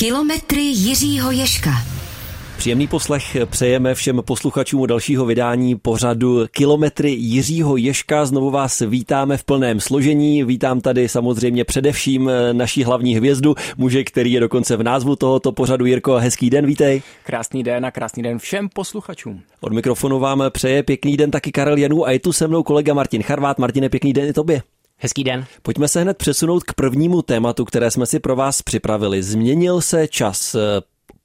Kilometry Jiřího Ješka. Příjemný poslech přejeme všem posluchačům dalšího vydání pořadu Kilometry Jiřího Ješka. Znovu vás vítáme v plném složení. Vítám tady samozřejmě především naší hlavní hvězdu, muže, který je dokonce v názvu tohoto pořadu. Jirko, hezký den, vítej. Krásný den a krásný den všem posluchačům. Od mikrofonu vám přeje pěkný den taky Karel Janu a je tu se mnou kolega Martin Charvát. Martine, pěkný den i tobě. Hezký den. Pojďme se hned přesunout k prvnímu tématu, které jsme si pro vás připravili. Změnil se čas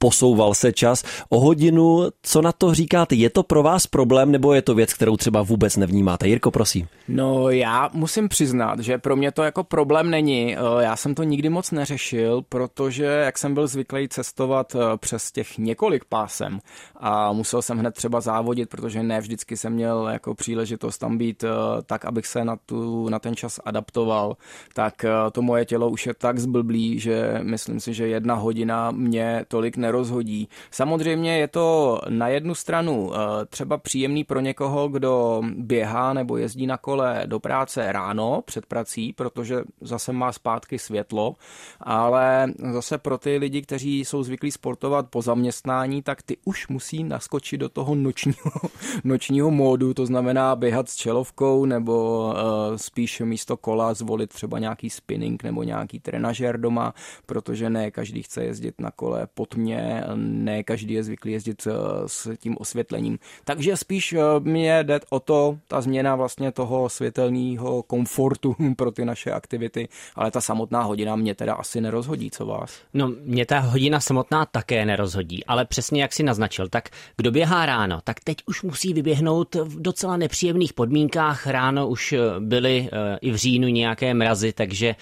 posouval se čas o hodinu. Co na to říkáte? Je to pro vás problém nebo je to věc, kterou třeba vůbec nevnímáte? Jirko, prosím. No já musím přiznat, že pro mě to jako problém není. Eh, já jsem to nikdy moc neřešil, protože jak jsem byl zvyklý cestovat eh, přes těch několik pásem a musel jsem hned třeba závodit, protože ne vždycky jsem měl jako příležitost tam být eh, tak, abych se na, tu, na ten čas adaptoval, tak to moje tělo už je tak zblblý, že myslím si, že jedna hodina mě tolik nerozhodí nerozhodí. Samozřejmě je to na jednu stranu eh, třeba příjemný pro někoho, kdo běhá nebo jezdí na kole do práce ráno před prací, protože zase má zpátky světlo, ale zase pro ty lidi, kteří jsou zvyklí sportovat po zaměstnání, tak ty už musí naskočit do toho nočního, nočního módu, to znamená běhat s čelovkou nebo uh, spíš místo kola zvolit třeba nějaký spinning nebo nějaký trenažér doma, protože ne každý chce jezdit na kole po tmě ne každý je zvyklý jezdit eh, s tím osvětlením. Takže spíš eh, mě jde o to, ta změna vlastně toho světelného komfortu pro ty naše aktivity, ale ta samotná hodina mě teda asi nerozhodí, co vás? No, mě ta hodina samotná také nerozhodí, ale přesně jak si naznačil, tak kdo běhá ráno, tak teď už musí vyběhnout v docela nepříjemných podmínkách. Ráno už eh, byly i v říjnu nějaké mrazy, takže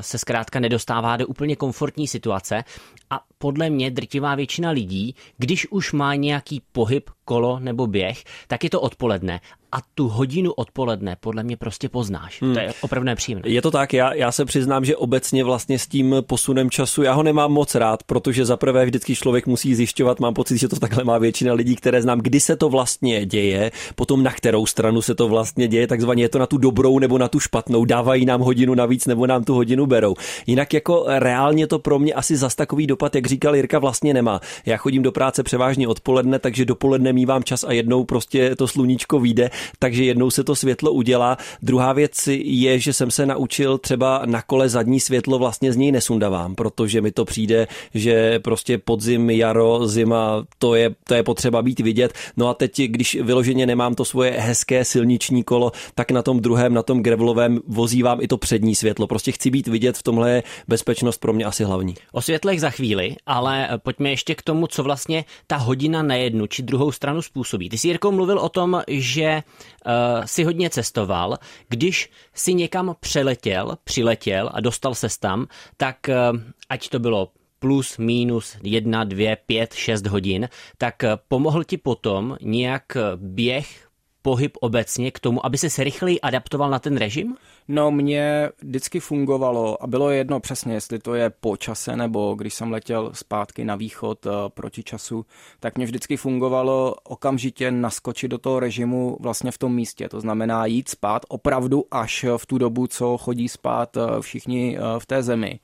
se zkrátka nedostává do úplně komfortní situace a podle mě drtivá většina lidí, když už má nějaký pohyb, kolo nebo běh, tak je to odpoledne a tu hodinu odpoledne podle mě prostě poznáš. Hmm. To je opravdu nepříjemné. Je to tak, já, já se přiznám, že obecně vlastně s tím posunem času, já ho nemám moc rád, protože za prvé vždycky člověk musí zjišťovat, mám pocit, že to takhle má většina lidí, které znám, kdy se to vlastně děje, potom na kterou stranu se to vlastně děje, takzvaně je to na tu dobrou nebo na tu špatnou, dávají nám hodinu navíc nebo nám tu hodinu berou. Jinak jako reálně to pro mě asi zas takový dopad, jak říkal Jirka, vlastně nemá. Já chodím do práce převážně odpoledne, takže dopoledne mívám čas a jednou prostě to sluníčko vyjde takže jednou se to světlo udělá. Druhá věc je, že jsem se naučil třeba na kole zadní světlo vlastně z něj nesundavám, protože mi to přijde, že prostě podzim, jaro, zima, to je, to je potřeba být vidět. No a teď, když vyloženě nemám to svoje hezké silniční kolo, tak na tom druhém, na tom gravelovém vozívám i to přední světlo. Prostě chci být vidět, v tomhle je bezpečnost pro mě asi hlavní. O světlech za chvíli, ale pojďme ještě k tomu, co vlastně ta hodina na jednu či druhou stranu způsobí. Ty jsi, Jirko, mluvil o tom, že uh, si hodně cestoval, když si někam přeletěl, přiletěl a dostal se tam, tak uh, ať to bylo plus, minus, jedna, dvě, pět, šest hodin, tak uh, pomohl ti potom nějak běh, pohyb obecně k tomu, aby se rychleji adaptoval na ten režim? No, mě vždycky fungovalo a bylo jedno přesně, jestli to je po čase nebo když jsem letěl zpátky na východ uh, proti času, tak mě vždycky fungovalo okamžitě naskočit do toho režimu vlastně v tom místě. To znamená jít spát opravdu až v tu dobu, co chodí spát uh, všichni uh, v té zemi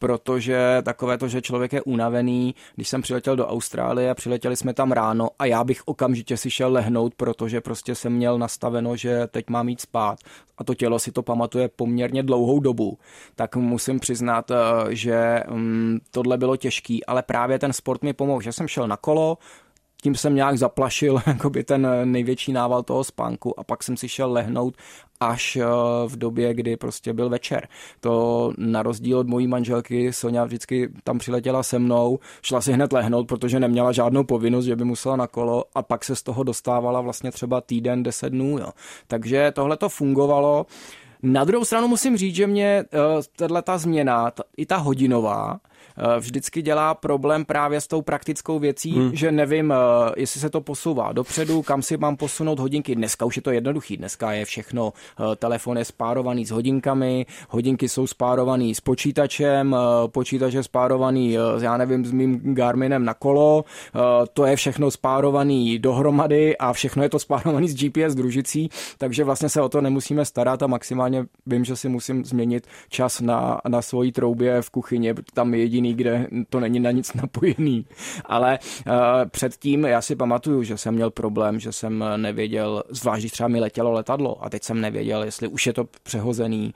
protože takové to, že člověk je unavený, když jsem přiletěl do Austrálie přiletěli jsme tam ráno a já bych okamžitě si šel lehnout, protože prostě jsem měl nastaveno, že teď mám jít spát. A to tělo si to pamatuje poměrně dlouhou dobu, tak musím přiznat, eh, že mm, tohle bylo těžký, ale právě ten sport mi pomohl, že jsem šel na kolo, tím jsem nějak zaplašil jakoby ten největší nával toho spánku a pak jsem si šel lehnout až eh, v době, kdy prostě byl večer. To na rozdíl od mojí manželky, Sonja vždycky tam přiletěla se mnou, šla si hned lehnout, protože neměla žádnou povinnost, že by musela na kolo a pak se z toho dostávala vlastně třeba týden, deset dnů. Jo. Takže tohle to fungovalo. Na druhou stranu musím říct, že mě uh, ta změna, i ta hodinová, Eh, vždycky dělá problém právě s tou praktickou věcí, hmm. že nevím, eh, jestli se to posouvá dopředu, kam si mám posunout hodinky. Dneska už je to jednoduchý, dneska je všechno, eh, telefon je spárovaný s hodinkami, hodinky jsou spárovaný s počítačem, počítač je spárovaný, já nevím, s mým Garminem na kolo, to je všechno spárovaný dohromady a všechno je to spárovaný s GPS družicí, takže vlastně se o to nemusíme starat a maximálně vím, že si musím změnit čas na, na svojí troubě v kuchyni, tam je jediný, kde to není na nic napojený. Ale uh, předtím já si pamatuju, že jsem měl problém, že jsem nevěděl, zvlášť když třeba mi letělo letadlo a teď jsem nevěděl, jestli už je to přehozený,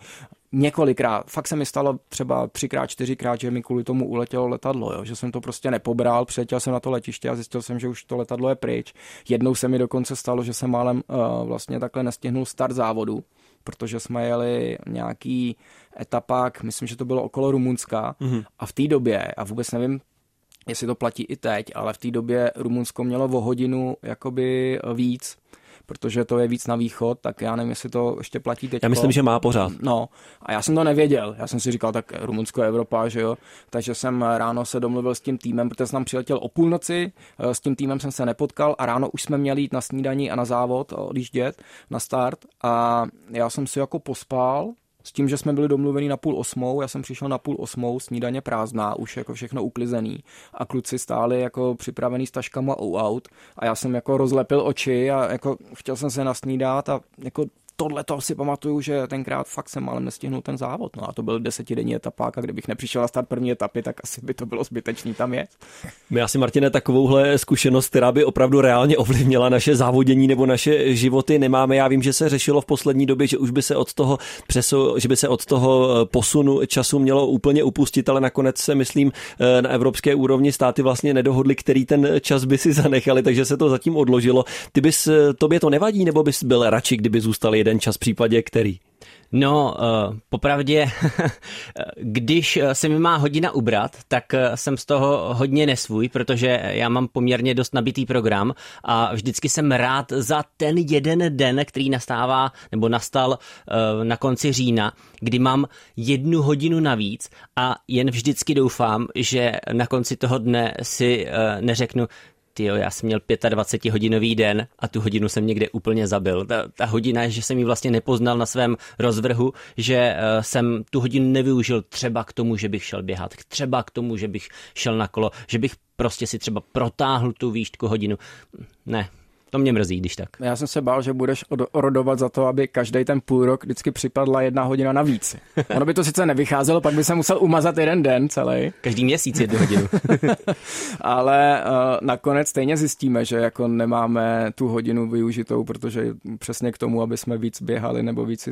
několikrát. Fakt se mi stalo třeba třikrát, čtyřikrát, že mi kvůli tomu uletělo letadlo, jo? že jsem to prostě nepobral, přiletěl jsem na to letiště a zjistil jsem, že už to letadlo je pryč. Jednou se mi dokonce stalo, že jsem málem uh, vlastně takhle nestihnul start závodu, protože jsme jeli nějaký etapák, myslím, že to bylo okolo Rumunska mm-hmm. a v té době, a vůbec nevím, jestli to platí i teď, ale v té době Rumunsko mělo o hodinu jakoby víc, protože to je víc na východ, tak já nevím, jestli to ještě platí teď. Já myslím, že má pořád. No, a já jsem to nevěděl. Já jsem si říkal, tak Rumunsko je Evropa, že jo. Takže jsem ráno se domluvil s tím týmem, protože jsem tam přiletěl o půlnoci, s tím týmem jsem se nepotkal a ráno už jsme měli jít na snídaní a na závod, odjíždět na start a já jsem si jako pospal, s tím, že jsme byli domluveni na půl osmou, já jsem přišel na půl osmou, snídaně prázdná, už jako všechno uklizený. A kluci stáli jako připravený s taškama out a já jsem jako rozlepil oči a jako chtěl jsem se nasnídat a jako tohle to si pamatuju, že tenkrát fakt jsem málem nestihnul ten závod. No a to byl desetidenní etapák a kdybych nepřišel na start první etapy, tak asi by to bylo zbytečný tam je. My asi, Martine, takovouhle zkušenost, která by opravdu reálně ovlivnila naše závodění nebo naše životy, nemáme. Já vím, že se řešilo v poslední době, že už by se od toho přesu, že by se od toho eh, posunu času mělo úplně upustit, ale nakonec se, myslím, eh, na evropské úrovni státy vlastně nedohodli, který ten čas by si zanechali, takže se to zatím odložilo. Ty bys, eh, tobě to nevadí, nebo bys byl radši, kdyby zůstali jeden čas v případě který? No, uh, popravdě, když se mi má hodina ubrat, tak jsem z toho hodně nesvůj, protože já mám poměrně dost nabitý program a vždycky jsem rád za ten jeden den, který nastává nebo nastal uh, na konci října, kdy mám jednu hodinu navíc a jen vždycky doufám, že na konci toho dne si uh, neřeknu, ty já jsem měl 25 hodinový den a tu hodinu jsem někde úplně zabil. Ta, ta hodina, že jsem ji vlastně nepoznal na svém rozvrhu, že uh, jsem tu hodinu nevyužil třeba k tomu, že bych šel běhat, třeba k tomu, že bych šel na kolo, že bych prostě si třeba protáhl tu výšku hodinu. Ne, to mě mrzí, když tak. Já jsem se bál, že budeš orodovat za to, aby každý ten půl rok vždycky připadla jedna hodina navíc. Ono by to sice nevycházelo, pak by se musel umazat jeden den celý. Každý měsíc jednu hodinu. Ale uh, nakonec stejně zjistíme, že jako nemáme tu hodinu využitou, protože přesně k tomu, aby jsme víc běhali nebo víc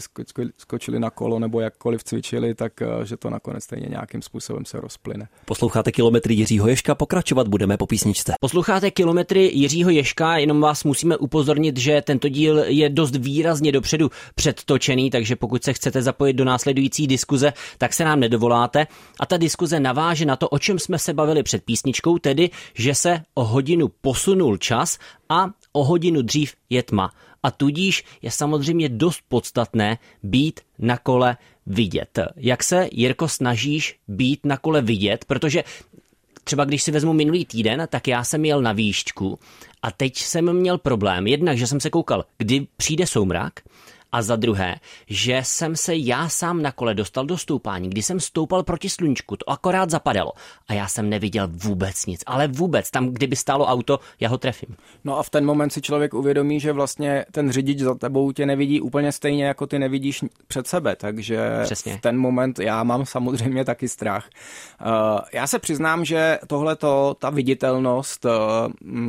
skočili na kolo nebo jakkoliv cvičili, tak uh, že to nakonec stejně nějakým způsobem se rozplyne. Posloucháte kilometry Jiřího Ješka, pokračovat budeme po písničce. Posloucháte kilometry Jiřího Ješka, jenom vás musíme upozornit, že tento díl je dost výrazně dopředu předtočený, takže pokud se chcete zapojit do následující diskuze, tak se nám nedovoláte. A ta diskuze naváže na to, o čem jsme se bavili před písničkou, tedy, že se o hodinu posunul čas a o hodinu dřív je tma. A tudíž je samozřejmě dost podstatné být na kole vidět. Jak se, Jirko, snažíš být na kole vidět? Protože třeba když si vezmu minulý týden, tak já jsem jel na výšťku a teď jsem měl problém, jednak, že jsem se koukal, kdy přijde soumrak a za druhé, že jsem se já sám na kole dostal do stoupání, kdy jsem stoupal proti sluníčku, to akorát zapadalo a já jsem neviděl vůbec nic, ale vůbec, tam, kdyby stálo auto, já ho trefím. No a v ten moment si člověk uvědomí, že vlastně ten řidič za tebou tě nevidí úplně stejně, jako ty nevidíš před sebe, takže Přesně. v ten moment já mám samozřejmě taky strach. Uh, já se přiznám, že tohleto, ta viditelnost uh,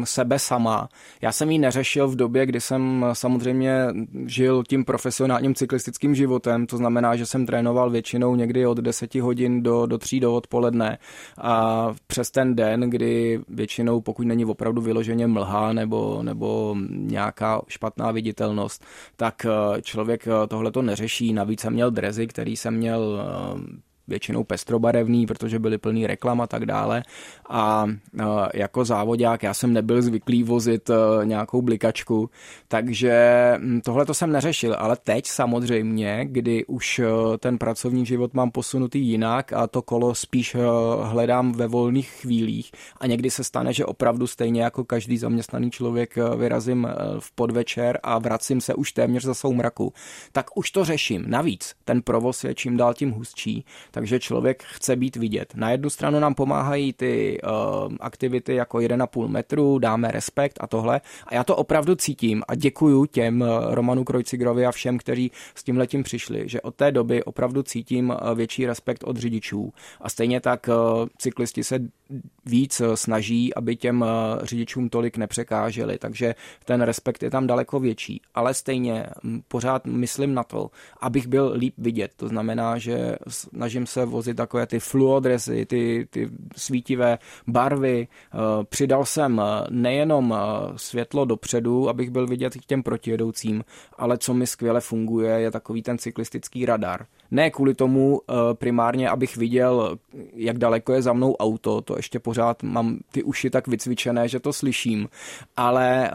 sebe sama, já jsem ji neřešil v době, kdy jsem samozřejmě žil tím profesionálním cyklistickým životem, to znamená, že jsem trénoval většinou někdy od 10 hodin do, do 3 do odpoledne a přes ten den, kdy většinou, pokud není opravdu vyloženě mlha nebo, nebo nějaká špatná viditelnost, tak eh, člověk eh, tohle to neřeší. Navíc jsem měl drezy, který jsem měl eh, většinou pestrobarevný, protože byly plný reklam a tak dále. A jako závodák já jsem nebyl zvyklý vozit e, nějakou blikačku, takže hm, tohle to jsem neřešil, ale teď samozřejmě, kdy už e, ten pracovní život mám posunutý jinak a to kolo spíš e, hledám ve volných chvílích a někdy se stane, že opravdu stejně jako každý zaměstnaný člověk vyrazím v podvečer a vracím se už téměř za soumraku, tak už to řeším. Navíc ten provoz je čím dál tím hustší, takže člověk chce být vidět. Na jednu stranu nám pomáhají ty uh, aktivity jako 1,5 metru, dáme respekt a tohle. A já to opravdu cítím a děkuju těm uh, Romanu Krojcigrovi a všem, kteří s tím letím přišli, že od té doby opravdu cítím uh, větší respekt od řidičů. A stejně tak uh, cyklisti se víc snaží, aby těm řidičům tolik nepřekáželi, takže ten respekt je tam daleko větší. Ale stejně pořád myslím na to, abych byl líp vidět. To znamená, že snažím se vozit takové ty fluodresy, ty, ty svítivé barvy. Přidal jsem nejenom světlo dopředu, abych byl vidět k těm protijedoucím, ale co mi skvěle funguje, je takový ten cyklistický radar. Ne kvůli tomu primárně, abych viděl, jak daleko je za mnou auto, to ještě pořád mám ty uši tak vycvičené, že to slyším, ale eh,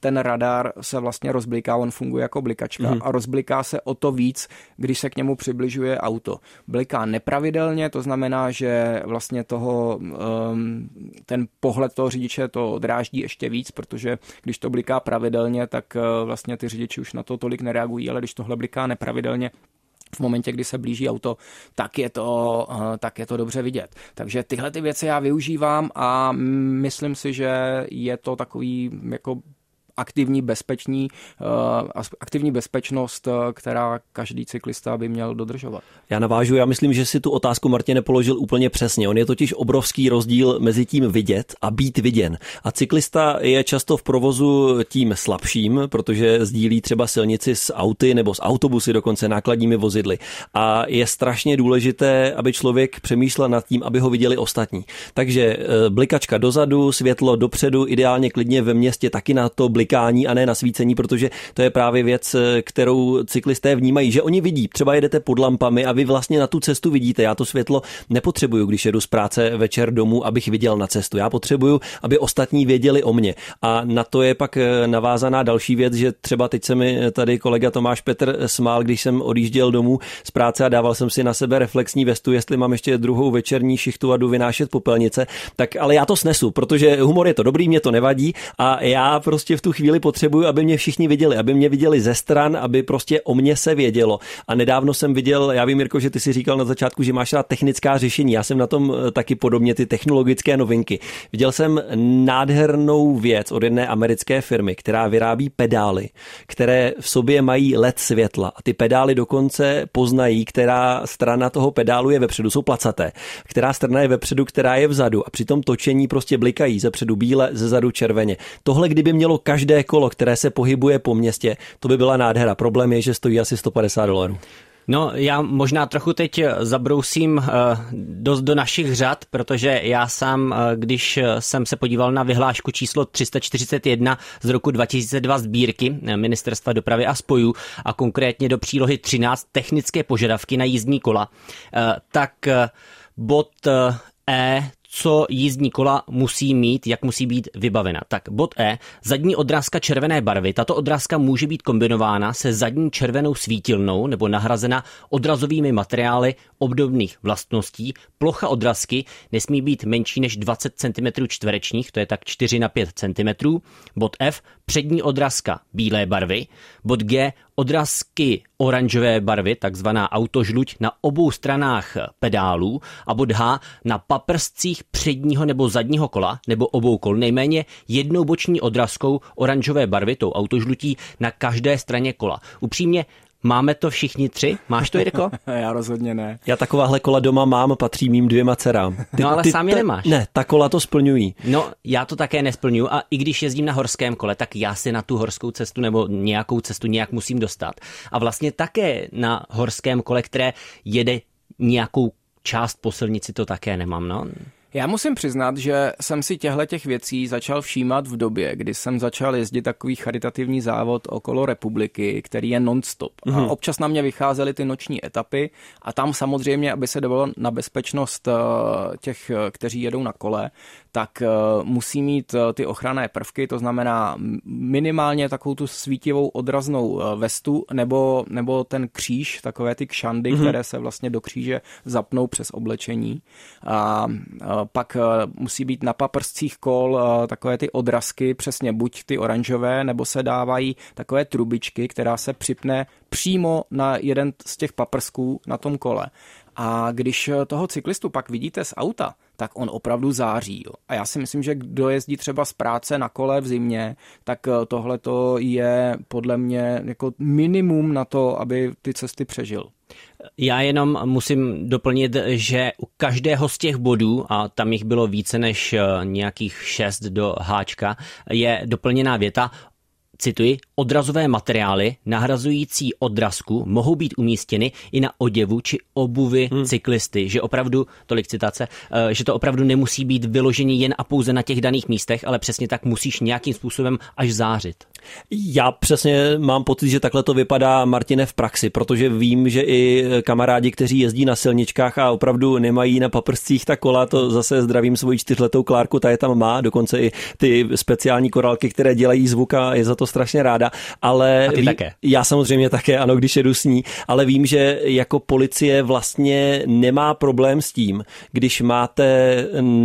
ten radar se vlastně rozbliká, on funguje jako blikačka mm-hmm. a rozbliká se o to víc, když se k němu přibližuje auto. Bliká nepravidelně, to znamená, že vlastně toho, ehm, ten pohled toho řidiče to dráždí ještě víc, protože když to bliká pravidelně, tak eh, vlastně ty řidiči už na to tolik nereagují, ale když tohle bliká nepravidelně, v momentě, kdy se blíží auto, tak je to, eh, tak je to dobře vidět. Takže tyhle ty věci já využívám a myslím si, že je to takový jako aktivní, bezpeční, eh, aktivní bezpečnost, eh, která každý cyklista by měl dodržovat. Já navážu, já myslím, že si tu otázku Martin nepoložil úplně přesně. On je totiž obrovský rozdíl mezi tím vidět a být viděn. A cyklista je často v provozu tím slabším, protože sdílí třeba silnici s auty nebo s autobusy, dokonce nákladními vozidly. A je strašně důležité, aby člověk přemýšlel nad tím, aby ho viděli ostatní. Takže eh, blikačka dozadu, světlo dopředu, ideálně klidně ve městě taky na to blik blikání a ne na svícení, protože to je právě věc, kterou cyklisté vnímají, že oni vidí, třeba jedete pod lampami a vy vlastně na tu cestu vidíte. Já to světlo nepotřebuju, když jedu z práce večer domů, abych viděl na cestu. Já potřebuju, aby ostatní věděli o mně. A na to je pak eh, navázaná další věc, že třeba teď se mi tady kolega Tomáš Petr smál, když jsem odjížděl domů z práce a dával jsem si na sebe reflexní vestu, jestli mám ještě druhou večerní šichtu a jdu vynášet popelnice, tak ale já to snesu, protože humor je to dobrý, mě to nevadí a já prostě v tu chvíli potřebuju, aby mě všichni viděli, aby mě viděli ze stran, aby prostě o mě se vědělo. A nedávno jsem viděl, já vím, Mirko, že ty si říkal na začátku, že máš rád technická řešení. Já jsem na tom eh, taky podobně ty technologické novinky. Viděl jsem nádhernou věc od jedné americké firmy, která vyrábí pedály, které v sobě mají LED světla. A ty pedály dokonce poznají, která strana toho pedálu je vepředu, jsou placaté, která strana je vepředu, která je vzadu. A při tom točení prostě blikají ze předu bíle, ze zadu červeně. Tohle, kdyby mělo každé každé kolo, které se pohybuje po městě, to by byla nádhera. Problém je, že stojí asi 150 dolarů. No, já možná trochu teď zabrousím uh, do, do našich řad, protože já sám, uh, když jsem se podíval na vyhlášku číslo 341 z roku 2002 sbírky Ministerstva dopravy a spojů a konkrétně do přílohy 13 technické požadavky na jízdní kola, tak bod E co jízdní kola musí mít, jak musí být vybavena. Tak bod E, zadní odrázka červené barvy. Tato odrázka může být kombinována se zadní červenou svítilnou nebo nahrazena odrazovými materiály obdobných vlastností. Plocha odrazky nesmí být menší než 20 cm čtverečních, to je tak 4 na 5 cm. Bod F, přední odrazka bílé barvy. Bod G, odrazky oranžové barvy, takzvaná autožluť, na obou stranách pedálů a bod H na paprscích předního nebo zadního kola nebo obou kol nejméně jednou boční odrazkou oranžové barvy, tou autožlutí, na každé straně kola. Upřímně Máme to všichni tři? Máš to, Jirko? Já rozhodně ne. Já takováhle kola doma mám, patří mým dvěma dcerám. Ty, no ale ty, sám je nemáš. Ne, ta kola to splňují. No, já to také nesplňuju a i když jezdím na horském kole, tak já si na tu horskou cestu nebo nějakou cestu nějak musím dostat. A vlastně také na horském kole, které jede nějakou část po silnici, to také nemám, no. Já musím přiznat, že jsem si těchto těch věcí začal všímat v době, kdy jsem začal jezdit takový charitativní závod okolo republiky, který je non-stop. Mm-hmm. A mhm. občas na mě vycházely ty noční etapy a tam samozřejmě, aby se dovalo na bezpečnost eh, těch, kteří jedou na kole, tak eh, musí mít eh, ty ochranné prvky, to znamená minimálně takovou tu svítivou odraznou vestu nebo, nebo ten kříž, takové ty kšandy, mm-hmm. které se vlastně do kříže zapnou přes oblečení. A pak eh, musí být na paprscích kol eh, takové ty odrazky, přesně buď ty oranžové, nebo se dávají takové trubičky, která se připne přímo na jeden z těch paprsků na tom kole. A když toho cyklistu pak vidíte z auta, tak on opravdu září. Jo. A já si myslím, že kdo jezdí třeba z práce na kole v zimě, tak tohle to je podle mě jako minimum na to, aby ty cesty přežil. Já jenom musím doplnit, že u každého z těch bodů, a tam jich bylo více než eh, nějakých šest do háčka, je doplněná věta cituji, odrazové materiály nahrazující odrazku mohou být umístěny i na oděvu či obuvi hmm. cyklisty, že opravdu, tolik citace, eh, že to opravdu nemusí být vyložení jen a pouze na těch daných místech, ale přesně tak musíš nějakým způsobem až zářit. Já přesně mám pocit, že takhle to vypadá Martine v praxi, protože vím, že i kamarádi, kteří jezdí na silničkách a opravdu nemají na paprscích ta kola, to zase zdravím svoji čtyřletou Klárku, ta je tam má, dokonce i ty speciální korálky, které dělají zvuk a je za to strašně ráda. Ale a ty ví, také. Já samozřejmě také, ano, když jedu s ní, ale vím, že jako policie vlastně nemá problém s tím, když máte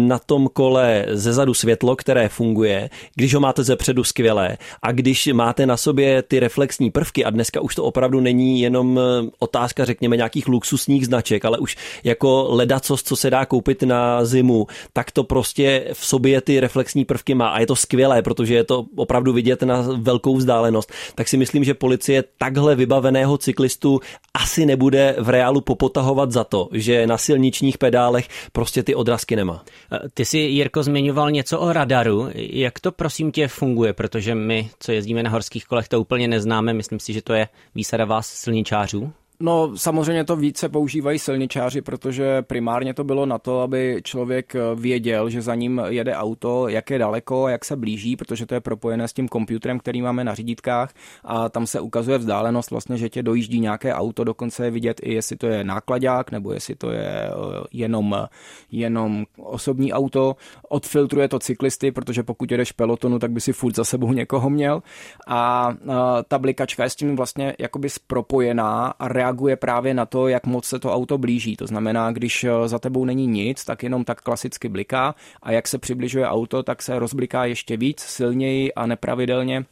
na tom kole zezadu světlo, které funguje, když ho máte zepředu skvělé a když máte na sobě ty reflexní prvky a dneska už to opravdu není jenom eh, otázka, řekněme, nějakých luxusních značek, ale už jako ledacos, co se dá koupit na zimu, tak to prostě v sobě ty reflexní prvky má a je to skvělé, protože je to opravdu vidět na velkou vzdálenost. Tak si myslím, že policie takhle vybaveného cyklistu asi nebude v reálu popotahovat za to, že na silničních pedálech prostě ty odrazky nemá. Ty si, Jirko, zmiňoval něco o radaru. Jak to prosím tě funguje? Protože my, co jezdíme na horských kolech, to úplně neznáme. Myslím si, že to je výsada vás silničářů. No samozřejmě to více používají silničáři, protože primárně to bylo na to, aby člověk eh, věděl, že za ním jede auto, jak je daleko, jak se blíží, protože to je propojené s tím počítačem, který máme na řídítkách. A tam se ukazuje vzdálenost vlastně, že tě dojíždí nějaké auto, dokonce je vidět i jestli to je nákladák nebo jestli to je eh, jenom, jenom osobní auto. Odfiltruje to cyklisty, protože pokud jedeš pelotonu, tak by si furt za sebou někoho měl. A eh, ta blikačka je s tím vlastně jakoby propojená a reaguje právě na to, jak moc se to auto blíží. To znamená, když eh, za tebou není nic, tak jenom tak klasicky bliká a jak se přibližuje auto, tak se rozbliká ještě víc, silněji a nepravidelně.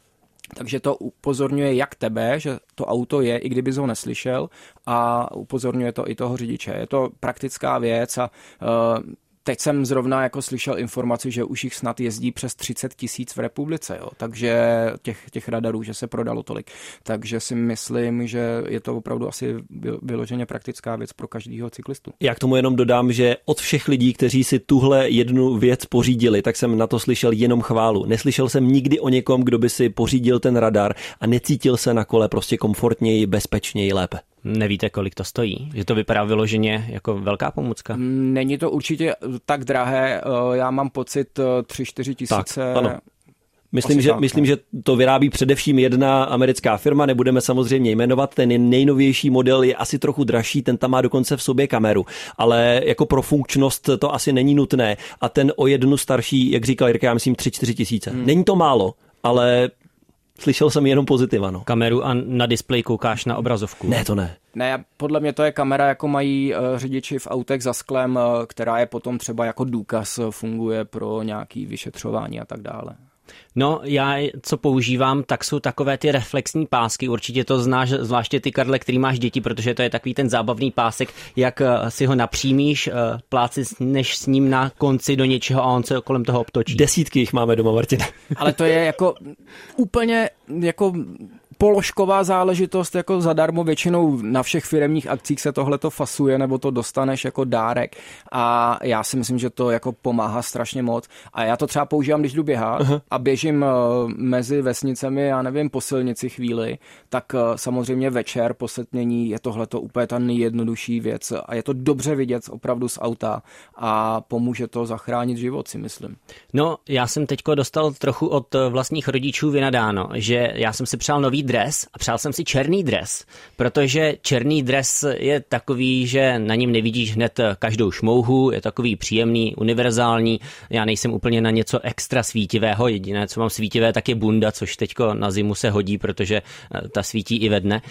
Takže to upozorňuje jak tebe, že to auto je, i kdyby ho neslyšel, a upozorňuje to i toho řidiče. Je to praktická věc a uh, Teď jsem zrovna jako slyšel informaci, že už jich snad jezdí přes 30 tisíc v republice, jo. takže těch, těch radarů, že se prodalo tolik. Takže si myslím, že je to opravdu asi vyloženě praktická věc pro každého cyklistu. Já k tomu jenom dodám, že od všech lidí, kteří si tuhle jednu věc pořídili, tak jsem na to slyšel jenom chválu. Neslyšel jsem nikdy o někom, kdo by si pořídil ten radar a necítil se na kole prostě komfortněji, bezpečněji, lépe. Nevíte, kolik to stojí? Že to vypadá vyloženě jako velká pomůcka? Není to určitě tak drahé. Eh, já mám pocit 3-4 eh, tisíce. Tak, ano. Myslím, že, myslím, no. že to vyrábí především jedna americká firma, nebudeme samozřejmě jmenovat, ten nejnovější model je asi trochu dražší, ten tam má dokonce v sobě kameru, ale jako pro funkčnost to asi není nutné a ten o jednu starší, jak říkal Jirka, já myslím 3-4 tisíce. Hmm. Není to málo, ale Slyšel jsem jenom pozitiva, no. Kameru a na displej koukáš na obrazovku. Ne, to ne. Ne, podle mě to je kamera, jako mají uh, řidiči v autech za sklem, uh, která je potom třeba jako důkaz, uh, funguje pro nějaký vyšetřování a tak dále. No, já co používám, tak jsou takové ty reflexní pásky. Určitě to znáš, zvláště ty, Karle, který máš děti, protože to je takový ten zábavný pásek, jak eh, si ho napřímíš, eh, pláci než s ním na konci do něčeho a on se kolem toho obtočí. Desítky jich máme doma, Martin. Ale to je jako úplně jako položková záležitost jako zadarmo, většinou na všech firemních akcích se tohle to fasuje, nebo to dostaneš jako dárek a já si myslím, že to jako pomáhá strašně moc a já to třeba používám, když jdu běhat uh-huh. a běžím eh, mezi vesnicemi, já nevím, po silnici chvíli, tak eh, samozřejmě večer po setmění je tohle to úplně ta nejjednodušší věc a je to dobře vidět opravdu z auta a pomůže to zachránit život, si myslím. No, já jsem teďko dostal trochu od vlastních rodičů vynadáno, že já jsem si přál nový dres a přál jsem si černý dres, protože černý dres je takový, že na něm nevidíš hned každou šmouhu, je takový příjemný, univerzální. Já nejsem úplně na něco extra svítivého, jediné, co mám svítivé, tak je bunda, což teďko na zimu se hodí, protože eh, ta svítí i ve dne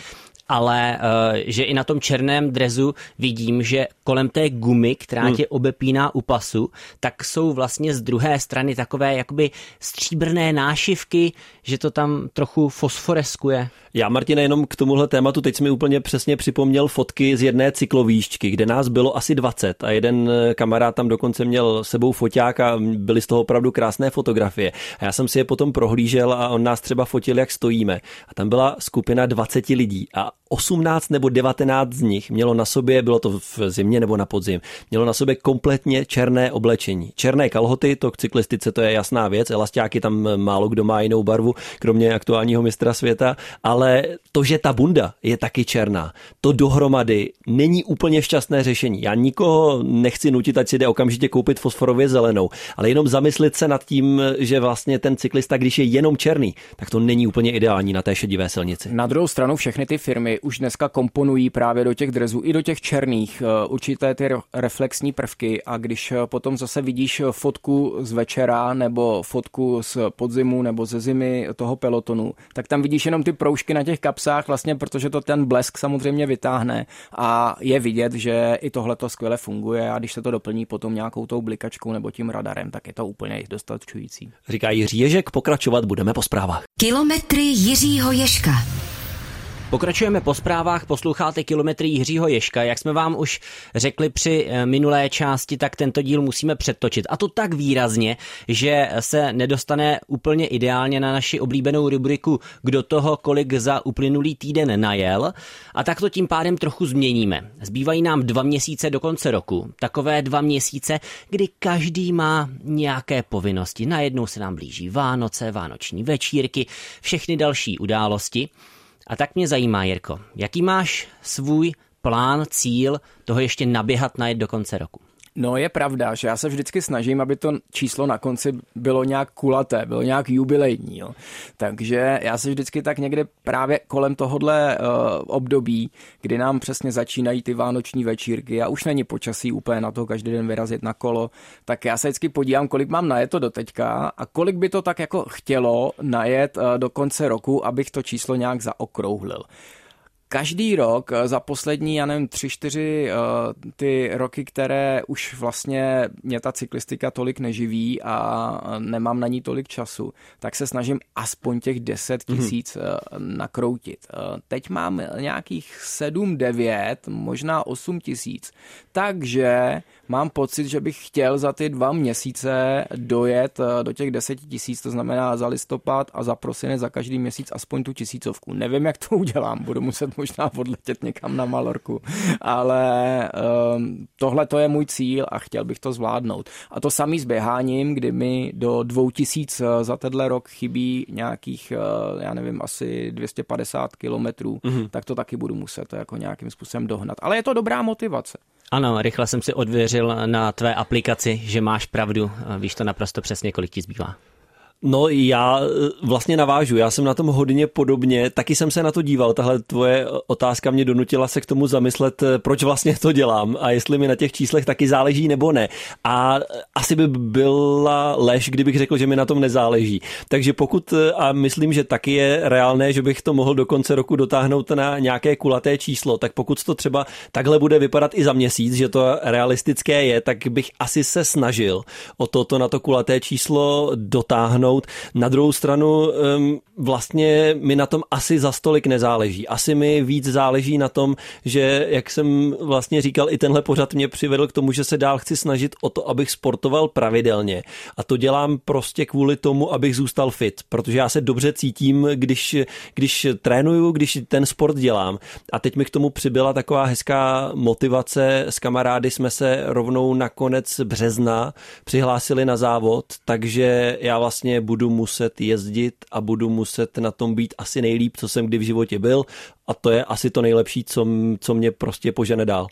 ale uh, že i na tom černém drezu vidím, že kolem té gumy, která hmm. tě obepíná u pasu, tak jsou vlastně z druhé strany takové jakoby stříbrné nášivky, že to tam trochu fosforeskuje. Já, Martina, jenom k tomuhle tématu, teď mi úplně přesně připomněl fotky z jedné cyklovýšťky, kde nás bylo asi 20 a jeden eh, kamarád tam dokonce měl sebou foťák a byly z toho opravdu krásné fotografie. A já jsem si je potom prohlížel a on nás třeba fotil, jak stojíme. A tam byla skupina 20 lidí a 18 nebo 19 z nich mělo na sobě, bylo to v zimě nebo na podzim, mělo na sobě kompletně černé oblečení. Černé kalhoty, to k cyklistice to je jasná věc, elastiáky tam málo kdo má jinou barvu, kromě aktuálního mistra světa, ale to, že ta bunda je taky černá, to dohromady není úplně šťastné řešení. Já nikoho nechci nutit, ať si jde okamžitě koupit fosforově zelenou, ale jenom zamyslit se nad tím, že vlastně ten cyklista, když je jenom černý, tak to není úplně ideální na té šedivé silnici. Na druhou stranu všechny ty firmy už dneska komponují právě do těch drezů i do těch černých eh, určité ty reflexní prvky a když eh, potom zase vidíš fotku z večera nebo fotku z podzimu nebo ze zimy toho pelotonu, tak tam vidíš jenom ty proužky na těch kapsách vlastně, protože to ten blesk samozřejmě vytáhne a je vidět, že i tohle to skvěle funguje a když se to doplní potom nějakou tou blikačkou nebo tím radarem, tak je to úplně dostačující. Říká Jiří Ježek, pokračovat budeme po zprávách. Kilometry Jiřího Ješka. Pokračujeme po zprávách, posloucháte kilometry Jiřího Ješka. Jak jsme vám už řekli při eh, minulé části, tak tento díl musíme přetočit. A to tak výrazně, že se nedostane úplně ideálně na naši oblíbenou rubriku Kdo toho, kolik za uplynulý týden najel. A tak to tím pádem trochu změníme. Zbývají nám dva měsíce do konce roku. Takové dva měsíce, kdy každý má nějaké povinnosti. Najednou se nám blíží Vánoce, vánoční večírky, všechny další události. A tak mě zajímá, Jirko, jaký máš svůj plán, cíl toho ještě naběhat na do konce roku? No je pravda, že já se vždycky snažím, aby to číslo na konci bylo nějak kulaté, bylo nějak jubilejní. Jo. Takže já se vždycky tak někde právě kolem tohohle uh, období, kdy nám přesně začínají ty vánoční večírky a už není počasí úplně na to každý den vyrazit na kolo, tak já se vždycky podívám, kolik mám najeto do teďka a kolik by to tak jako chtělo najet uh, do konce roku, abych to číslo nějak zaokrouhlil každý rok eh, za poslední, já nevím, tři, čtyři uh, ty roky, které už vlastně mě ta cyklistika tolik neživí a nemám na ní tolik času, tak se snažím aspoň těch 10 mhm. tisíc mm-hmm. uh, nakroutit. Teď mám nějakých 7, 9, možná 8 tisíc, takže mám pocit, že bych chtěl za ty dva měsíce dojet do těch 10 tisíc, to znamená za listopad a za prosinec za každý měsíc aspoň tu tisícovku. Nevím, jak to udělám, budu muset možná odletět někam na Malorku, ale um, tohle to je můj cíl a chtěl bych to zvládnout. A to samý s běháním, kdy mi do 2000 eh, za tenhle rok chybí nějakých, uh, já nevím, asi 250 kilometrů, mm-hmm. tak to taky budu muset jako nějakým způsobem dohnat. Ale je to dobrá motivace. Ano, rychle jsem si odvěřil na tvé aplikaci, že máš pravdu. Víš to naprosto přesně, kolik ti zbývá. No já e, vlastně navážu, já jsem na tom hodně podobně, taky jsem se na to díval, tahle tvoje otázka mě donutila se k tomu zamyslet, e, proč vlastně to dělám a jestli mi na těch číslech taky záleží nebo ne. A asi by byla lež, kdybych řekl, že mi na tom nezáleží. Takže pokud, a myslím, že taky je reálné, že bych to mohl do konce roku dotáhnout na nějaké kulaté číslo, tak pokud to třeba takhle bude vypadat i za měsíc, že to realistické je, tak bych asi se snažil o toto na to kulaté číslo dotáhnout dosáhnout. Na druhou stranu vlastně mi na tom asi za stolik nezáleží. Asi mi víc záleží na tom, že jak jsem vlastně říkal, i tenhle pořad mě přivedl k tomu, že se dál chci snažit o to, abych sportoval pravidelně. A to dělám prostě kvůli tomu, abych zůstal fit, protože já se dobře cítím, když, když trénuju, když ten sport dělám. A teď mi k tomu přibyla taková hezká motivace. S kamarády jsme se rovnou na konec března přihlásili na závod, takže já vlastně budu muset jezdit a budu muset na tom být asi nejlíp, co jsem kdy v životě byl a to je asi to nejlepší, co, co mě prostě požene dál.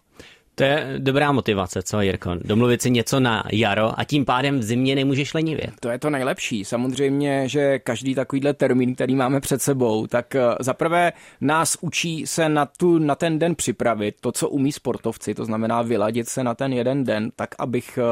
To je dobrá motivace, co Jirko? Domluvit si něco na jaro a tím pádem v zimě nemůžeš lenivět. To je to nejlepší. Samozřejmě, že každý takovýhle termín, který máme před sebou, tak eh, zaprvé nás učí se na, tu, na ten den připravit, to, co umí sportovci, to znamená vyladit se na ten jeden den, tak abych eh,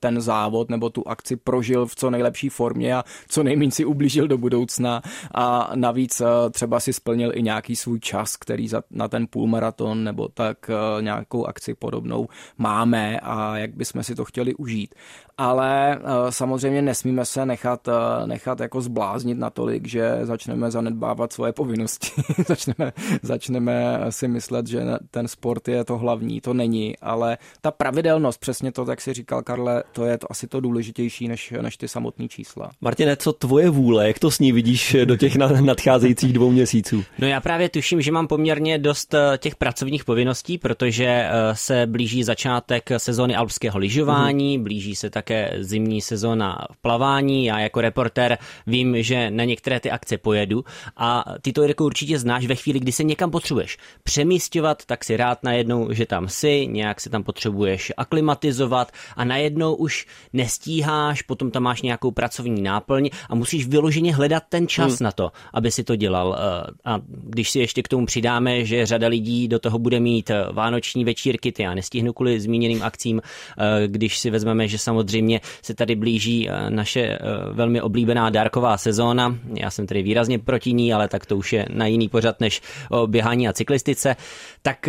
ten závod nebo tu akci prožil v co nejlepší formě a co nejméně si ublížil do budoucna a navíc eh, třeba si splnil i nějaký svůj čas, který za, na ten půlmaraton nebo tak nějakou akci podobnou máme a jak bychom si to chtěli užít. Ale eh, samozřejmě nesmíme se nechat, eh, nechat jako zbláznit natolik, že začneme zanedbávat svoje povinnosti. začneme, začneme si myslet, že ten sport je to hlavní, to není, ale ta pravidelnost, přesně to, jak si říkal Karle, to je to asi to důležitější než, než ty samotné čísla. Martine, co tvoje vůle, jak to s ní vidíš do těch nadcházejících dvou měsíců? No já právě tuším, že mám poměrně dost eh, těch pracovních povinností, protože se blíží začátek sezóny alpského lyžování, mm. blíží se také zimní sezóna plavání. Já jako reporter vím, že na některé ty akce pojedu a ty to jako určitě znáš ve chvíli, kdy se někam potřebuješ přemístěvat, tak si rád najednou, že tam jsi, nějak se tam potřebuješ aklimatizovat a najednou už nestíháš, potom tam máš nějakou pracovní náplň a musíš vyloženě hledat ten čas hmm. na to, aby si to dělal. Eh, a když si ještě k tomu přidáme, že řada lidí do toho bude mít eh, vánoční večírky, ty já nestihnu kvůli zmíněným akcím, eh, když si vezmeme, že samozřejmě se tady blíží eh, naše eh, velmi oblíbená dárková sezóna. Já jsem tedy výrazně proti ní, ale tak to už je na jiný pořad než o běhání a cyklistice. Tak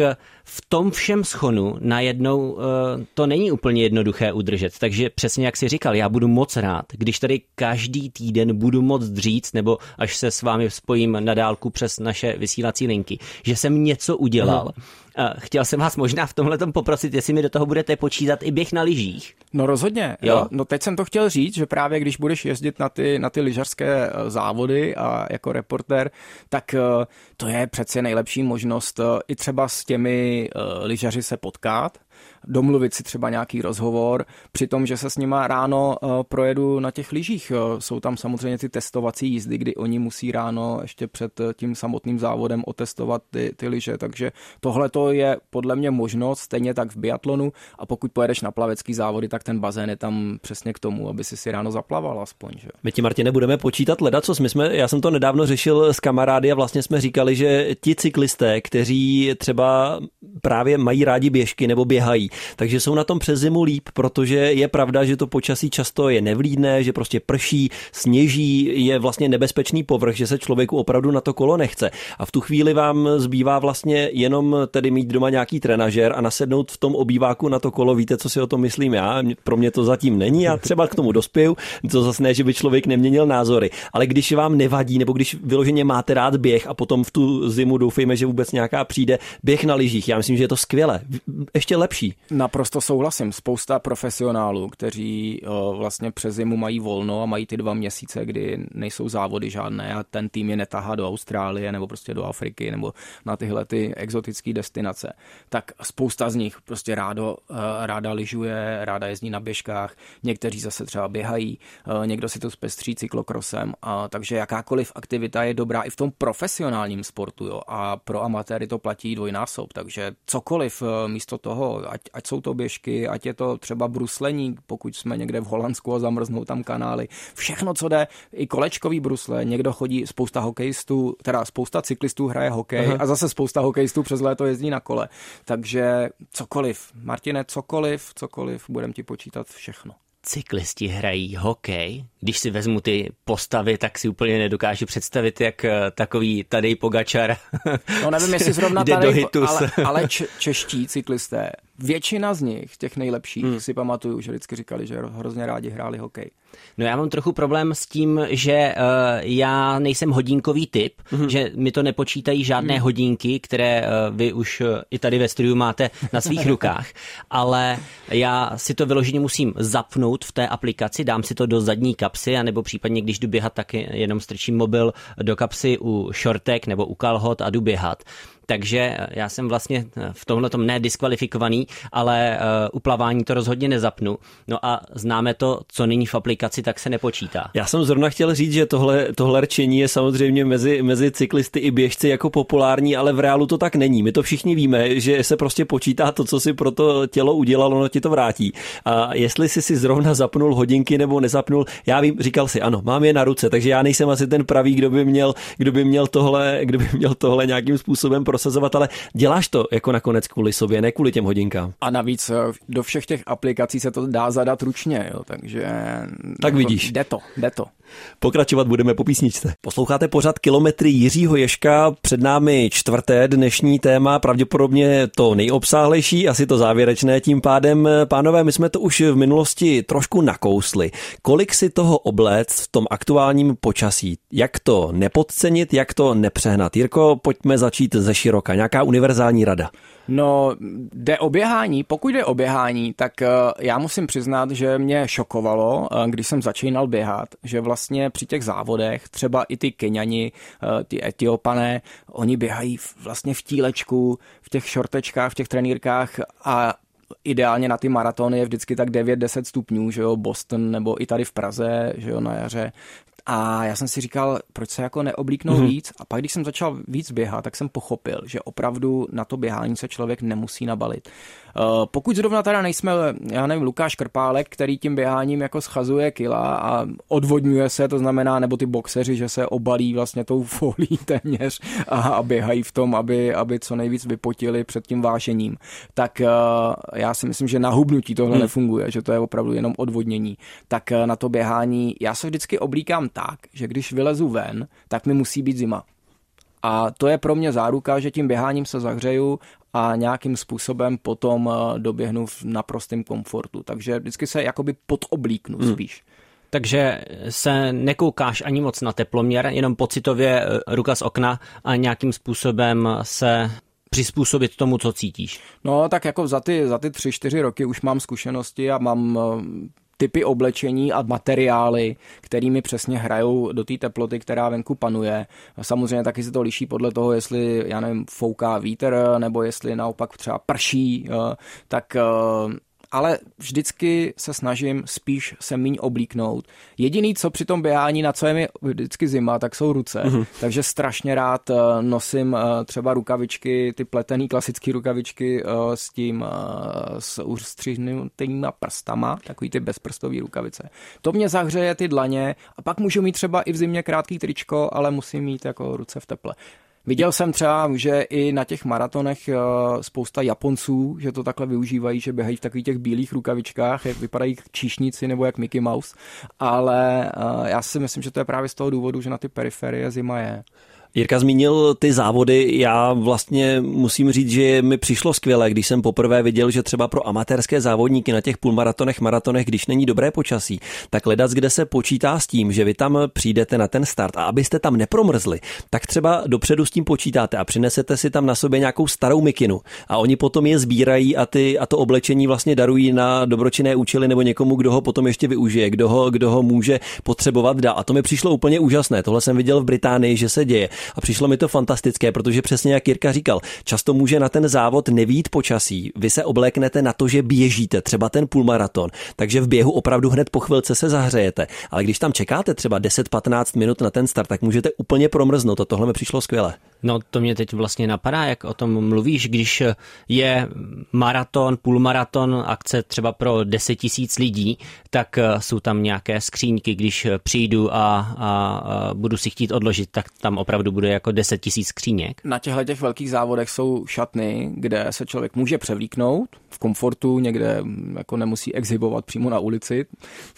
v tom všem schonu najednou to není úplně jednoduché udržet. Takže přesně jak si říkal, já budu moc rád, když tady každý týden budu moc říct, nebo až se s vámi spojím na dálku přes naše vysílací linky, že jsem něco udělal. Hmm Chtěl jsem vás možná v tomhle poprosit, jestli mi do toho budete počítat i běh na lyžích. No rozhodně. Jo. No teď jsem to chtěl říct, že právě když budeš jezdit na ty, na ty lyžařské eh, závody a jako reporter, tak eh, to je přece nejlepší možnost eh, i třeba s těmi lyžaři se potkat domluvit si třeba nějaký rozhovor, při tom, že se s nima ráno eh, projedu na těch lyžích. Eh, jsou tam samozřejmě ty testovací jízdy, kdy oni musí ráno ještě před eh, tím samotným závodem otestovat ty, ty lyže, takže tohle to je podle mě možnost, stejně tak v biatlonu a pokud pojedeš na plavecký závody, tak ten bazén je tam přesně k tomu, aby si si ráno zaplaval aspoň. Že? My ti, Martine, budeme počítat leda, co jsme, já jsem to nedávno řešil s kamarády a vlastně jsme říkali, že ti cyklisté, kteří třeba právě mají rádi běžky nebo běhají, takže jsou na tom přes zimu líp, protože je pravda, že to počasí často je nevlídné, že prostě prší, sněží, je vlastně nebezpečný povrch, že se člověku opravdu na to kolo nechce. A v tu chvíli vám zbývá vlastně jenom tedy mít doma nějaký trenažer a nasednout v tom obýváku na to kolo. Víte, co si o tom myslím já? Pro mě to zatím není, já třeba k tomu dospěju. To zase ne, že by člověk neměnil názory. Ale když vám nevadí, nebo když vyloženě máte rád běh a potom v tu zimu doufejme, že vůbec nějaká přijde, běh na lyžích, já myslím, že je to skvěle. Ještě lepší. Naprosto souhlasím. Spousta profesionálů, kteří o, vlastně přes zimu mají volno a mají ty dva měsíce, kdy nejsou závody žádné a ten tým je netahá do Austrálie nebo prostě do Afriky nebo na tyhle ty exotické destinace. Tak spousta z nich prostě rádo, ráda lyžuje, ráda jezdí na běžkách, někteří zase třeba běhají, někdo si to zpestří cyklokrosem, a, takže jakákoliv aktivita je dobrá i v tom profesionálním sportu jo, a pro amatéry to platí dvojnásob, takže cokoliv místo toho, ať, ať jsou to běžky, ať je to třeba bruslení, pokud jsme někde v Holandsku a zamrznou tam kanály. Všechno, co jde, i kolečkový brusle, někdo chodí, spousta hokejistů, teda spousta cyklistů hraje hokej Aha. a zase spousta hokejistů přes léto jezdí na kole. Takže cokoliv, Martine, cokoliv, cokoliv, budem ti počítat všechno cyklisti hrají hokej. Když si vezmu ty postavy, tak si úplně nedokážu představit, jak eh, takový tady Pogačar No nevím, jestli zrovna tady, ale, ale čeští cyklisté většina z nich, těch nejlepších, hmm. si pamatuju, že vždycky říkali, že hrozně rádi hráli hokej. No já mám trochu problém s tím, že uh, já nejsem hodinkový typ, hmm. že mi to nepočítají žádné hmm. hodinky, které uh, vy už uh, i tady ve studiu máte na svých rukách, ale já si to vyloženě musím zapnout v té aplikaci, dám si to do zadní kapsy, anebo případně, když jdu běhat, tak jenom strčím mobil do kapsy u šortek nebo u kalhot a jdu běhat takže já jsem vlastně v tomhle tom nediskvalifikovaný, ale u plavání to rozhodně nezapnu. No a známe to, co není v aplikaci, tak se nepočítá. Já jsem zrovna chtěl říct, že tohle, tohle rčení je samozřejmě mezi, mezi cyklisty i běžci jako populární, ale v reálu to tak není. My to všichni víme, že se prostě počítá to, co si pro to tělo udělalo, no ti to vrátí. A jestli si si zrovna zapnul hodinky nebo nezapnul, já vím, říkal si, ano, mám je na ruce, takže já nejsem asi ten pravý, kdo by měl, kdo by měl tohle, kdo by měl tohle nějakým způsobem prosazovat, ale děláš to jako nakonec kvůli sobě, ne kvůli těm hodinkám. A navíc eh, do všech těch aplikací se to dá zadat ručně, jo, takže... Tak vidíš. Jde to, jde to. Pokračovat budeme po písničce. Posloucháte pořád kilometry Jiřího Ješka, před námi čtvrté dnešní téma, pravděpodobně to nejobsáhlejší, asi to závěrečné tím pádem. Pánové, my jsme to už v minulosti trošku nakousli. Kolik si toho oblec v tom aktuálním počasí? Jak to nepodcenit, jak to nepřehnat? Jirko, pojďme začít ze široka. Nějaká univerzální rada? No, jde o běhání. Pokud jde o běhání, tak uh, já musím přiznat, že mě šokovalo, uh, když jsem začínal běhat, že vlastně při těch závodech, třeba i ty Keňani, uh, ty Etiopané, oni běhají vlastně v tílečku, v těch šortečkách, v těch trenýrkách a ideálně na ty maratony je vždycky tak 9-10 stupňů, že jo, Boston nebo i tady v Praze, že jo, na jaře, a já jsem si říkal, proč se jako neoblíknou mm-hmm. víc. A pak, když jsem začal víc běhat, tak jsem pochopil, že opravdu na to běhání se člověk nemusí nabalit. Uh, pokud zrovna teda nejsme, já nevím, Lukáš Krpálek, který tím běháním jako schazuje kila a odvodňuje se, to znamená, nebo ty boxeři, že se obalí vlastně tou folí téměř a, a běhají v tom, aby, aby co nejvíc vypotili před tím vážením, tak uh, já si myslím, že na hubnutí tohle hmm. nefunguje, že to je opravdu jenom odvodnění. Tak uh, na to běhání, já se vždycky oblíkám tak, že když vylezu ven, tak mi musí být zima. A to je pro mě záruka, že tím běháním se zahřeju a nějakým způsobem potom eh, doběhnu v naprostém komfortu. Takže vždycky se jakoby podoblíknu hmm. spíš. Takže se nekoukáš ani moc na teploměr, jenom pocitově eh, ruka z okna a nějakým způsobem se přizpůsobit tomu, co cítíš. No tak jako za ty, za ty tři, čtyři roky už mám zkušenosti a mám eh, typy oblečení a materiály, kterými přesně hrajou do té teploty, která venku panuje. Samozřejmě taky se to liší podle toho, jestli, já nevím, fouká vítr, nebo jestli naopak třeba prší, eh, tak eh, ale vždycky se snažím spíš se míň oblíknout. Jediný, co při tom běhání, na co je mi vždycky zima, tak jsou ruce. Mm-hmm. Takže strašně rád eh, nosím eh, třeba rukavičky, ty pletený klasické rukavičky eh, s tím s ustřihnutýma prstama, takový ty bezprstový rukavice. To mě zahřeje ty dlaně a pak můžu mít třeba i v zimě krátký tričko, ale musím mít jako ruce v teple. Viděl jsem třeba, že i na těch maratonech eh, spousta Japonců, že to takhle využívají, že běhají v takových těch bílých rukavičkách, jak vypadají číšníci nebo jak Mickey Mouse, ale eh, já si myslím, že to je právě z toho důvodu, že na ty periferie zima je. Jirka zmínil ty závody, já vlastně musím říct, že mi přišlo skvěle, když jsem poprvé viděl, že třeba pro amatérské závodníky na těch půlmaratonech, maratonech, když není dobré počasí, tak ledac, kde se počítá s tím, že vy tam přijdete na ten start a abyste tam nepromrzli, tak třeba dopředu s tím počítáte a přinesete si tam na sobě nějakou starou mikinu a oni potom je sbírají a, ty, a to oblečení vlastně darují na dobročinné účely nebo někomu, kdo ho potom ještě využije, kdo ho, kdo ho může potřebovat dál. A to mi přišlo úplně úžasné. Tohle jsem viděl v Británii, že se děje. A přišlo mi to fantastické, protože přesně jak Jirka říkal, často může na ten závod nevít počasí. Vy se obléknete na to, že běžíte, třeba ten půlmaraton, takže v běhu opravdu hned po chvilce se zahřejete. Ale když tam čekáte třeba 10-15 minut na ten start, tak můžete úplně promrznout. A tohle mi přišlo skvěle. No to mě teď vlastně napadá, jak o tom mluvíš, když je maraton, půlmaraton, akce třeba pro 10 tisíc lidí, tak eh, jsou tam nějaké skříňky, když přijdu a, a, budu si chtít odložit, tak tam opravdu bude jako 10 tisíc skříněk. Na těchto těch velkých závodech jsou šatny, kde se člověk může převlíknout v komfortu, někde mm, jako nemusí exhibovat přímo na ulici,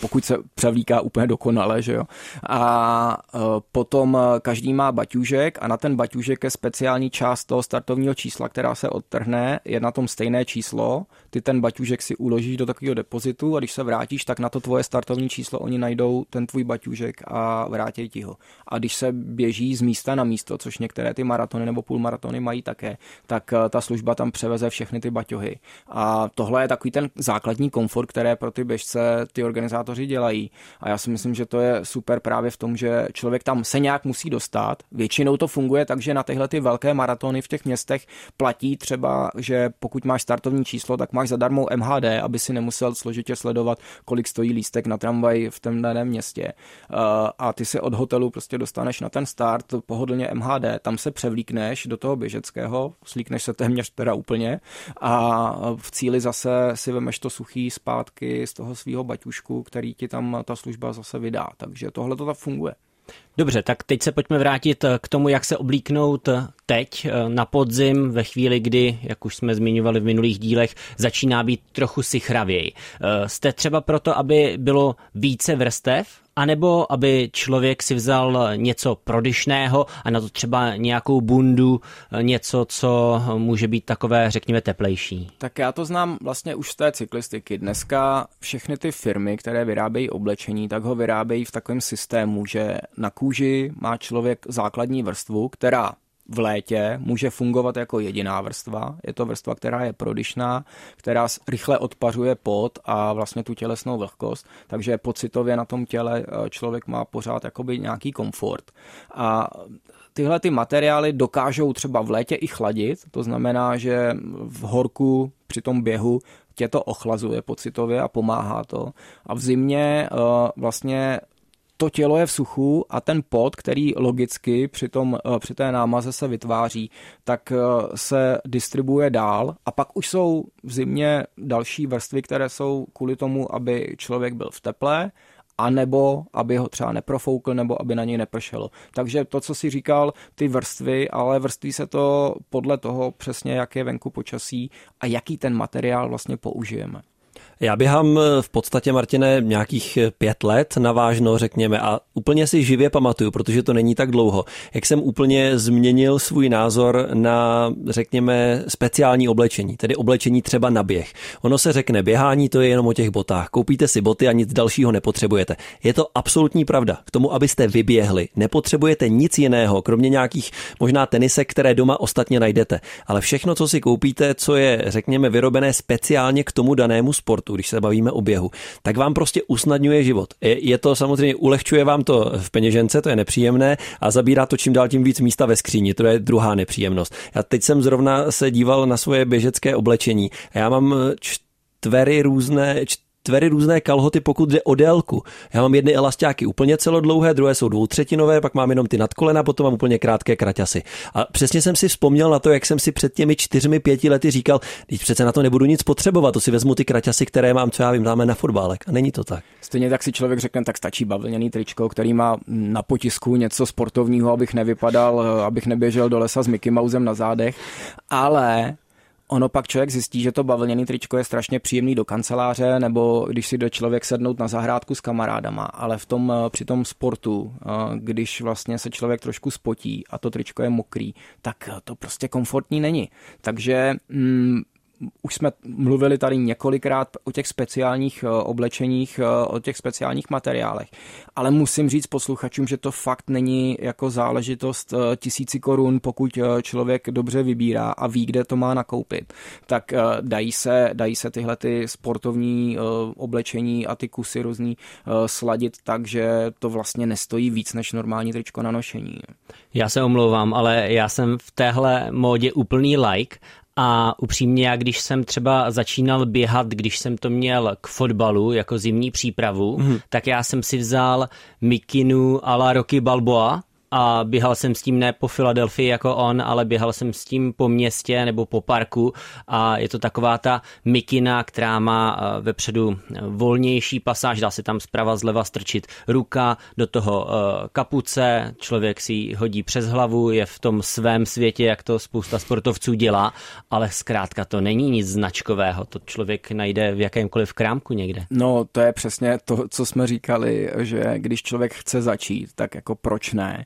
pokud se převlíká úplně dokonale, že jo. A eh, potom eh, každý má baťůžek a na ten baťůžek že ke speciální část toho startovního čísla, která se odtrhne, je na tom stejné číslo. Ty ten baťužek si uložíš do takového depozitu a když se vrátíš, tak na to tvoje startovní číslo oni najdou ten tvůj baťužek a vrátí ti ho. A když se běží z místa na místo, což některé ty maratony nebo půlmaratony mají také, tak eh, ta služba tam převeze všechny ty baťohy. A tohle je takový ten základní komfort, které pro ty běžce ty organizátoři dělají. A já si myslím, že to je super právě v tom, že člověk tam se nějak musí dostat. Většinou to funguje tak, že na tyhle ty velké maratony v těch městech platí třeba, že pokud máš startovní číslo, tak máš zadarmo MHD, aby si nemusel složitě sledovat, kolik stojí lístek na tramvaj v tom daném městě. Uh, a ty se od hotelu prostě dostaneš na ten start pohodlně MHD, tam se převlíkneš do toho běžeckého, slíkneš se téměř teda úplně a v cíli zase si vemeš to suchý zpátky z toho svého baťušku, který ti tam ta služba zase vydá. Takže tohle to tak funguje. Dobře, tak teď se pojďme vrátit k tomu, jak se oblíknout teď na podzim, ve chvíli, kdy, jak už jsme zmiňovali v minulých dílech, začíná být trochu sichravěji. Jste třeba proto, aby bylo více vrstev anebo aby člověk si vzal něco prodyšného a na to třeba nějakou bundu, něco, co může být takové, řekněme, teplejší. Tak já to znám vlastně už z té cyklistiky. Dneska všechny ty firmy, které vyrábějí oblečení, tak ho vyrábějí v takovém systému, že na kůži má člověk základní vrstvu, která v létě může fungovat jako jediná vrstva. Je to vrstva, která je prodyšná, která rychle odpařuje pot a vlastně tu tělesnou vlhkost, takže pocitově na tom těle eh, člověk má pořád jakoby nějaký komfort. A tyhle ty materiály dokážou třeba v létě i chladit, to znamená, že v horku při tom běhu tě to ochlazuje pocitově a pomáhá to. A v zimě uh, vlastně to tělo je v suchu a ten pot, který logicky při, tom, eh, při té námaze se vytváří, tak eh, se distribuje dál a pak už jsou v zimě další vrstvy, které jsou kvůli tomu, aby člověk byl v teple a nebo aby ho třeba neprofoukl, nebo aby na něj nepršelo. Takže to, co si říkal, ty vrstvy, ale vrství se to podle toho přesně, jak je venku počasí a jaký ten materiál vlastně použijeme. Já běhám eh, v podstatě, Martine, nějakých eh, pět let navážno, řekněme, a úplně si živě pamatuju, protože to není tak dlouho, jak jsem úplně změnil svůj názor na, řekněme, speciální oblečení, tedy oblečení třeba na běh. Ono se řekne, běhání to je jenom o těch botách. Koupíte si boty a nic dalšího nepotřebujete. Je to absolutní pravda. K tomu, abyste vyběhli, nepotřebujete nic jiného, kromě nějakých možná tenisek, které doma ostatně najdete. Ale všechno, co si koupíte, co je, řekněme, vyrobené speciálně k tomu danému sportu, sportu, když se bavíme o běhu, tak vám prostě usnadňuje život. Je, je to samozřejmě, ulehčuje vám to v peněžence, to je nepříjemné a zabírá to čím dál tím víc místa ve skříni, to je druhá nepříjemnost. Já teď jsem zrovna se díval na svoje běžecké oblečení já mám čtvery různé, tvery různé kalhoty, pokud jde o délku. Já mám jedny elastáky úplně celodlouhé, druhé jsou dvoutřetinové, pak mám jenom ty nadkolena, potom mám úplně krátké kraťasy. A přesně jsem si vzpomněl na to, jak jsem si před těmi čtyřmi, pěti lety říkal, teď přece na to nebudu nic potřebovat, to si vezmu ty kraťasy, které mám, co já vím, dáme na fotbálek. A není to tak. Stejně tak si člověk řekne, tak stačí bavlněný tričko, který má na potisku něco sportovního, abych nevypadal, abych neběžel do lesa s Mickey Mousem na zádech. Ale ono pak člověk zjistí, že to bavlněný tričko je strašně příjemný do kanceláře, nebo když si jde člověk sednout na zahrádku s kamarádama, ale v tom, eh, při tom sportu, eh, když vlastně se člověk trošku spotí a to tričko je mokrý, tak to prostě komfortní není. Takže mm, už jsme mluvili tady několikrát o těch speciálních eh, oblečeních, eh, o těch speciálních materiálech, ale musím říct posluchačům, že to fakt není jako záležitost eh, tisíci korun, pokud člověk dobře vybírá a ví, kde to má nakoupit, tak dají se, dají se tyhle ty sportovní oblečení a ty kusy různý sladit tak, že to vlastně nestojí víc než normální tričko na nošení. Já se omlouvám, ale já jsem v téhle módě úplný like a upřímně, já když jsem třeba začínal běhat, když jsem to měl k fotbalu jako zimní přípravu, mm. tak já jsem si vzal mikinu a la Rocky Balboa, a běhal jsem s tím ne po Filadelfii jako on, ale běhal jsem s tím po městě nebo po parku a je to taková ta mikina, která má eh, vepředu eh, volnější pasáž, dá se tam zprava zleva strčit ruka do toho eh, kapuce, člověk si ji hodí přes hlavu, je v tom svém světě, jak to spousta sportovců dělá, ale zkrátka to není nic značkového, to člověk najde v jakémkoliv krámku někde. No to je přesně to, co jsme říkali, že když člověk chce začít, tak jako proč ne?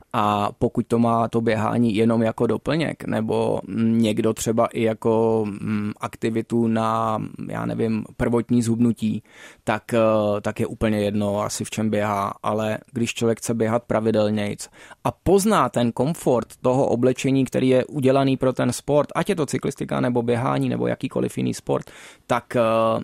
a pokud to má to běhání jenom jako doplněk, nebo někdo třeba i jako mm, aktivitu na, já nevím, prvotní zhubnutí, tak, eh, tak je úplně jedno asi v čem běhá, ale když člověk chce běhat pravidelně a pozná ten komfort toho oblečení, který je udělaný pro ten sport, ať je to cyklistika nebo běhání nebo jakýkoliv jiný sport, tak, eh,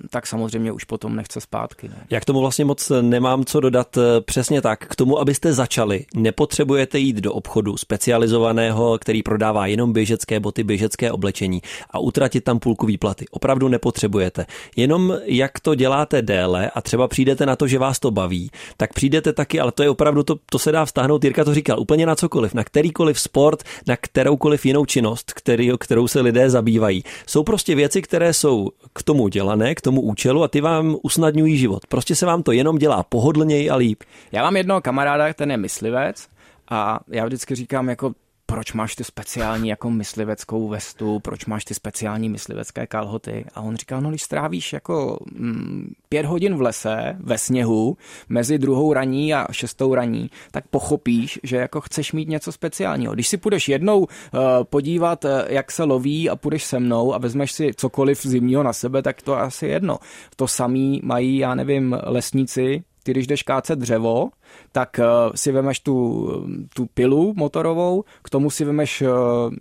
tak samozřejmě už potom nechce zpátky. Ne? Jak tomu vlastně moc nemám co dodat, eh, přesně tak. K tomu, abyste začali, nepotřebujete Můžete jít do obchodu specializovaného, který prodává jenom běžecké boty, běžecké oblečení a utratit tam půlku výplaty. Opravdu nepotřebujete. Jenom jak to děláte déle a třeba přijdete na to, že vás to baví, tak přijdete taky, ale to je opravdu, to, to se dá vztáhnout, Jirka to říkal, úplně na cokoliv, na kterýkoliv sport, na kteroukoliv jinou činnost, který, kterou se lidé zabývají. Jsou prostě věci, které jsou k tomu dělané, k tomu účelu a ty vám usnadňují život. Prostě se vám to jenom dělá pohodlněji a líp. Já mám jednoho kamaráda, ten je myslivec a já vždycky říkám, jako proč máš ty speciální jako mysliveckou vestu, proč máš ty speciální myslivecké kalhoty. A on říkal, no když strávíš jako mm, pět hodin v lese, ve sněhu, mezi druhou raní a šestou raní, tak pochopíš, že jako chceš mít něco speciálního. Když si půjdeš jednou uh, podívat, uh, jak se loví a půjdeš se mnou a vezmeš si cokoliv zimního na sebe, tak to asi jedno. To samý mají, já nevím, lesníci, ty když jdeš kácet dřevo, tak uh, si vemeš tu, tu pilu motorovou, k tomu si vemeš, uh,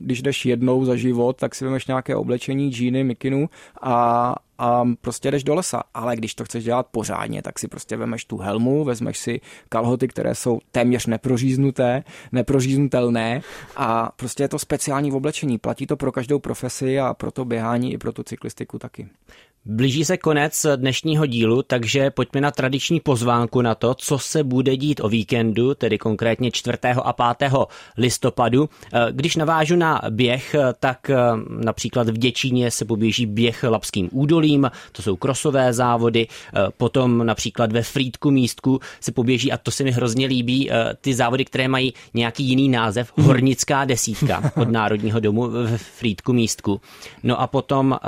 když jdeš jednou za život, tak si vemeš nějaké oblečení, džíny, mikinu a, a prostě jdeš do lesa. Ale když to chceš dělat pořádně, tak si prostě vemeš tu helmu, vezmeš si kalhoty, které jsou téměř neproříznuté, neproříznutelné a prostě je to speciální oblečení. Platí to pro každou profesi a pro to běhání i pro tu cyklistiku taky. Blíží se konec dnešního dílu, takže pojďme na tradiční pozvánku na to, co se bude dít o víkendu, tedy konkrétně 4. a 5. listopadu. Když navážu na běh, tak například v Děčíně se poběží běh Lapským údolím, to jsou krosové závody, potom například ve Frýdku místku se poběží, a to se mi hrozně líbí, ty závody, které mají nějaký jiný název, Hornická desítka od Národního domu v Frýdku místku. No a potom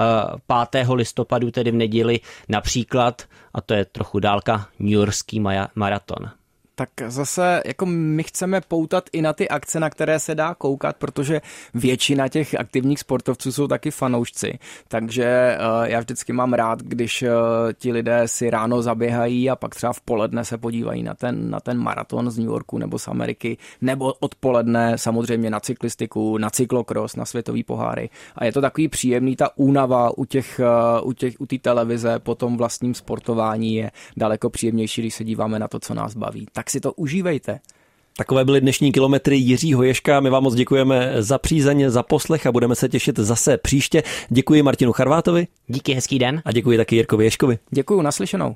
5. listopadu tedy v neděli například, a to je trochu dálka, New Yorkský maraton tak zase jako my chceme poutat i na ty akce, na které se dá koukat, protože většina těch aktivních sportovců jsou taky fanoušci. Takže uh, já vždycky mám rád, když uh, ti lidé si ráno zaběhají a pak třeba v poledne se podívají na ten, na ten maraton z New Yorku nebo z Ameriky, nebo odpoledne samozřejmě na cyklistiku, na cyklokros, na světový poháry. A je to takový příjemný, ta únava u těch, uh, u těch, u té televize po tom vlastním sportování je daleko příjemnější, když se díváme na to, co nás baví. Tak tak si to užívejte. Takové byly dnešní kilometry Jiřího Ješka. My vám moc děkujeme za přízeň, za poslech a budeme se těšit zase příště. Děkuji Martinu Charvátovi. Díky, hezký den. A děkuji taky Jirkovi Ješkovi. Děkuji, naslyšenou.